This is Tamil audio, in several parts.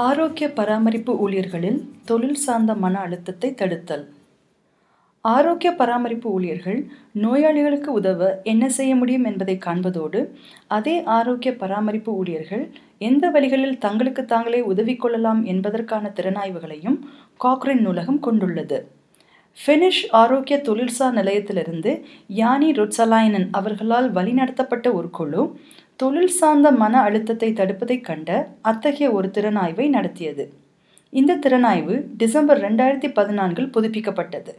ஆரோக்கிய பராமரிப்பு ஊழியர்களில் தொழில் சார்ந்த மன அழுத்தத்தை தடுத்தல். ஆரோக்கிய பராமரிப்பு ஊழியர்கள் நோயாளிகளுக்கு உதவ என்ன செய்ய முடியும் என்பதை காண்பதோடு அதே ஆரோக்கிய பராமரிப்பு ஊழியர்கள் எந்த வழிகளில் தங்களுக்கு தாங்களே உதவி கொள்ளலாம் என்பதற்கான திறனாய்வுகளையும் காக்ரின் நூலகம் கொண்டுள்ளது. ஃபினிஷ் ஆரோக்கிய தொழில்சார் நிலையத்திலிருந்து யானி ரொட்சலாயனன் அவர்களால் வழிநடத்தப்பட்ட ஒரு குழு தொழில் சார்ந்த மன அழுத்தத்தை தடுப்பதைக் கண்ட அத்தகைய ஒரு திறனாய்வை நடத்தியது. இந்த திறனாய்வு டிசம்பர் ரெண்டாயிரத்தி பதினான்கில் புதுப்பிக்கப்பட்டது.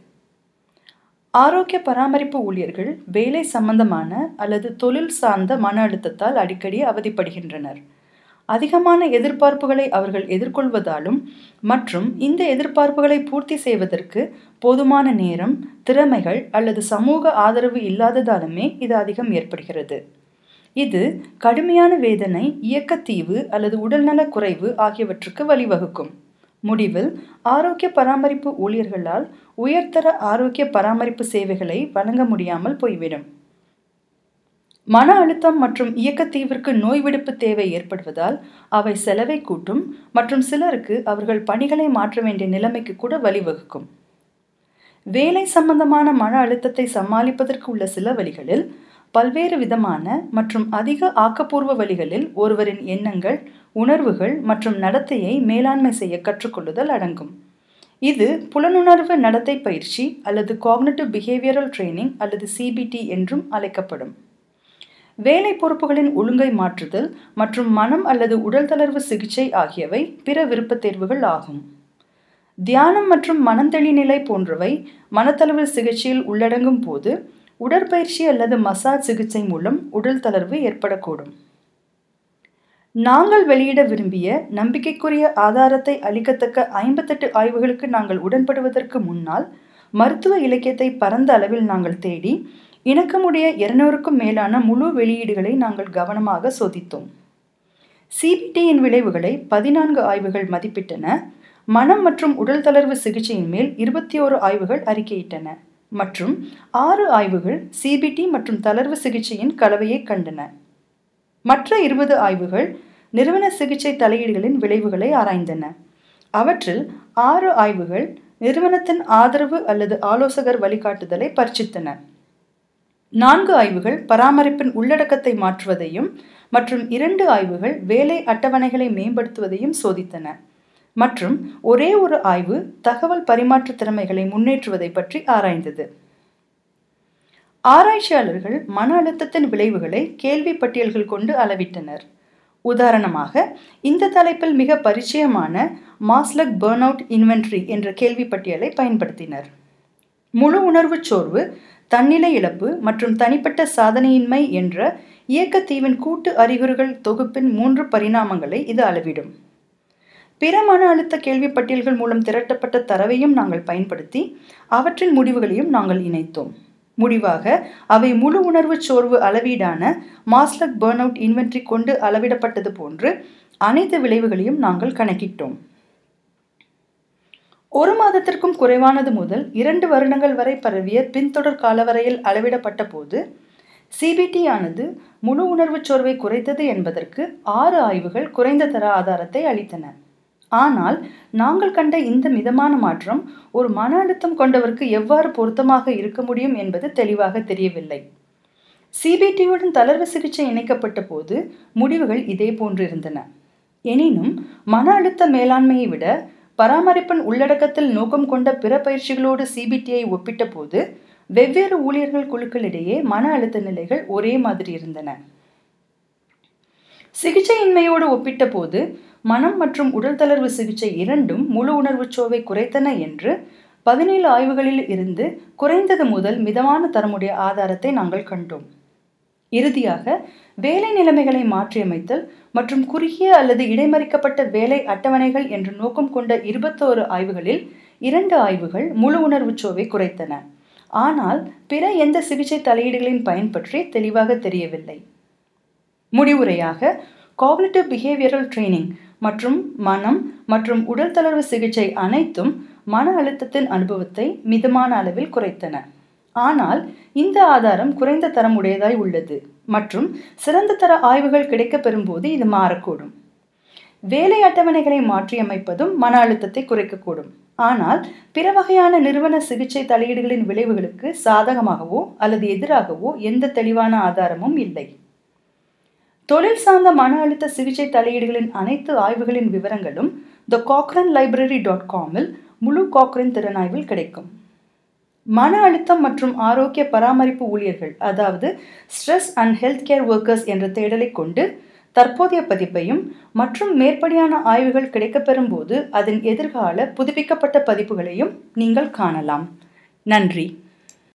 ஆரோக்கிய பராமரிப்பு ஊழியர்கள் வேலை சம்பந்தமான அல்லது தொழில் சார்ந்த மன அழுத்தத்தால் அடிக்கடி அவதிப்படுகின்றனர். அதிகமான எதிர்பார்ப்புகளை அவர்கள் எதிர்கொள்வதாலும் மற்றும் இந்த எதிர்பார்ப்புகளை பூர்த்தி செய்வதற்கு போதுமான நேரம் திறமைகள் அல்லது சமூக ஆதரவு இல்லாததாலுமே இது அதிகம் ஏற்படுகிறது. இது கடுமையான வேதனை இயக்கத்தீவு அல்லது உடல்நலக் குறைவு ஆகியவற்றுக்கு வழிவகுக்கும். முடிவில் ஆரோக்கிய பராமரிப்பு ஊழியர்களால் உயர்தர ஆரோக்கிய பராமரிப்பு சேவைகளை வழங்க முடியாமல் போய்விடும். மன அழுத்தம் மற்றும் இயக்கத்தீவிற்கு நோய் விடுப்பு தேவை ஏற்படுவதால் அவை செலவை கூட்டும் மற்றும் சிலருக்கு அவர்கள் பணிகளை மாற்ற வேண்டிய நிலைமைக்கு கூட வழிவகுக்கும். வேலை சம்பந்தமான மன அழுத்தத்தை சமாளிப்பதற்கு உள்ள சில வழிகளில் பல்வேறு விதமான மற்றும் அதிக ஆக்கப்பூர்வ வழிகளில் ஒருவரின் எண்ணங்கள் உணர்வுகள் மற்றும் நடத்தையை மேலாண்மை செய்ய கற்றுக்கொள்ளுதல் அடங்கும். இது புலனுணர்வு நடத்தை பயிற்சி அல்லது காக்னட்டிவ் பிஹேவியரல் ட்ரைனிங் அல்லது சிபிடி என்றும் அழைக்கப்படும். வேலை பொறுப்புகளின் ஒழுங்கை மாற்றுதல் மற்றும் மனம் அல்லது உடல் தளர்வு சிகிச்சை ஆகியவை பிற விருப்பத் தேர்வுகள் ஆகும். தியானம் மற்றும் மனந்தெளி நிலை போன்றவை மனத்தளவு சிகிச்சையில் உள்ளடங்கும் போது உடற்பயிற்சி அல்லது மசாஜ் சிகிச்சை மூலம் உடல் தளர்வு ஏற்படக்கூடும். நாங்கள் வெளியிட விரும்பிய நம்பிக்கைக்குரிய ஆதாரத்தை அளிக்கத்தக்க ஐம்பத்தெட்டு ஆய்வுகளுக்கு நாங்கள் உடன்படுவதற்கு முன்னால் மருத்துவ இலக்கியத்தை பரந்த அளவில் நாங்கள் தேடி இணக்கமுடைய இருநூறுக்கும் மேலான முழு வெளியீடுகளை நாங்கள் கவனமாக சோதித்தோம். சிபிடியின் விளைவுகளை பதினான்கு ஆய்வுகள் மதிப்பிட்டன. மனம் மற்றும் உடல் தளர்வு சிகிச்சையின் மேல் இருபத்தி ஓரு ஆய்வுகள் அறிக்கையிட்டன. மற்றும் ஆறு ஆய்வுகள் சிபிடி மற்றும் தளர்வு சிகிச்சையின் கலவையை கண்டன. மற்ற இருபது ஆய்வுகள் நிறுவன சிகிச்சை தலையீடுகளின் விளைவுகளை ஆராய்ந்தன. அவற்றில் ஆறு ஆய்வுகள் நிறுவனத்தின் ஆதரவு அல்லது ஆலோசகர் வழிகாட்டுதலை பரிச்சித்தன நான்கு ஆய்வுகள் பராமரிப்பின் உள்ளடக்கத்தை மாற்றுவதையும் மற்றும் இரண்டு ஆய்வுகள் வேலை அட்டவணைகளை மேம்படுத்துவதையும் சோதித்தன. மற்றும் ஒரே ஒரு ஆய்வு தகவல் பரிமாற்ற திறமைகளை முன்னேற்றுவதை பற்றி ஆராய்ந்தது. ஆராய்ச்சியாளர்கள் மன அழுத்தத்தின் விளைவுகளை கேள்வி பட்டியல்கள் கொண்டு அளவிட்டனர். உதாரணமாக இந்த தலைப்பில் மிக பரிச்சயமான மாஸ்லக் பேர்ன் அவுட் இன்வென்ட்ரி என்ற கேள்வி பட்டியலை பயன்படுத்தினர். முழு உணர்வு சோர்வு தன்னிலை இழப்பு மற்றும் தனிப்பட்ட சாதனையின்மை என்ற இயக்கத்தீவின் கூட்டு அறிகுறிகள் தொகுப்பின் மூன்று பரிணாமங்களை இது அளவிடும். பிற மன அழுத்த கேள்வி பட்டியல்கள் மூலம் திரட்டப்பட்ட தரவையும் நாங்கள் பயன்படுத்தி அவற்றின் முடிவுகளையும் நாங்கள் இணைத்தோம். முடிவாக அவை முழு உணர்வு சோர்வு அளவீடான மாஸ்லக் பேர்ன் அவுட் இன்வென்ட்ரி கொண்டு அளவிடப்பட்டது போன்று அனைத்து விளைவுகளையும் நாங்கள் கணக்கிட்டோம். ஒரு மாதத்திற்கும் குறைவானது முதல் இரண்டு வருடங்கள் வரை பரவிய பின்தொடர் காலவரையில் அளவிடப்பட்ட போது சிபிடி ஆனது முழு உணர்வு சோர்வை குறைத்தது என்பதற்கு ஆறு ஆய்வுகள் குறைந்த தர ஆதாரத்தை அளித்தன. ஆனால் நாங்கள் கண்ட இந்த மிதமான மாற்றம் ஒரு மன அழுத்தம் கொண்டவருக்கு எவ்வாறு பொருத்தமாக இருக்க முடியும் என்பது தெளிவாக தெரியவில்லை. சிபிடியுடன் தளர்வு சிகிச்சை இணைக்கப்பட்ட போது முடிவுகள் இதே போன்றிருந்தன எனினும் மன அழுத்த மேலாண்மையை விட பராமரிப்பின் உள்ளடக்கத்தில் நோக்கம் கொண்ட பிற பயிற்சிகளோடு சிபிடியை ஒப்பிட்ட போது வெவ்வேறு ஊழியர்கள் குழுக்களிடையே மன அழுத்த நிலைகள் ஒரே மாதிரி இருந்தன. சிகிச்சையின்மையோடு ஒப்பிட்ட போது மனம் மற்றும் உடல் தளர்வு சிகிச்சை இரண்டும் முழு உணர்வு சோவை குறைத்தன என்று பதினேழு ஆய்வுகளில் இருந்து குறைந்தது முதல் மிதமான தரமுடைய ஆதாரத்தை நாங்கள் கண்டோம். இறுதியாக வேலை நிலைமைகளை மாற்றியமைத்தல் மற்றும் குறுகிய அல்லது இடைமறிக்கப்பட்ட வேலை அட்டவணைகள் என்ற நோக்கம் கொண்ட இருபத்தோரு ஆய்வுகளில் இரண்டு ஆய்வுகள் முழு உணர்வு சோவை குறைத்தன. ஆனால் பிற எந்த சிகிச்சை தலையீடுகளின் பயன் பற்றி தெளிவாக தெரியவில்லை. முடிவுரையாக காக்னிட்டிவ் பிஹேவியரல் ட்ரைனிங் மற்றும் மனம் மற்றும் உடல் தளர்வு சிகிச்சை அனைத்தும் மன அழுத்தத்தின் அனுபவத்தை மிதமான அளவில் குறைத்தன. ஆனால் இந்த ஆதாரம் குறைந்த தரம் உடையதாய் உள்ளது மற்றும் சிறந்த தர ஆய்வுகள் கிடைக்கப் பெறும்போது இது மாறக்கூடும். வேலை அட்டவணைகளை மாற்றியமைப்பதும் மன அழுத்தத்தை குறைக்கக்கூடும். ஆனால் பிற வகையான நிறுவன சிகிச்சை தலையீடுகளின் விளைவுகளுக்கு சாதகமாகவோ அல்லது எதிராகவோ எந்த தெளிவான ஆதாரமும் இல்லை. தொழில் சார்ந்த மன அழுத்த சிகிச்சை தலையீடுகளின் அனைத்து ஆய்வுகளின் விவரங்களும் த காக்ரன் லைப்ரரி டாட் காமில் முழு காக்ரன் திறனாய்வில் கிடைக்கும். மன அழுத்தம் மற்றும் ஆரோக்கிய பராமரிப்பு ஊழியர்கள் அதாவது stress and health care workers என்ற தேடலை கொண்டு தற்போதைய பதிப்பையும் மற்றும் மேற்படியான ஆய்வுகள் கிடைக்கப்பெறும் போது அதன் எதிர்கால புதுப்பிக்கப்பட்ட பதிப்புகளையும் நீங்கள் காணலாம். நன்றி.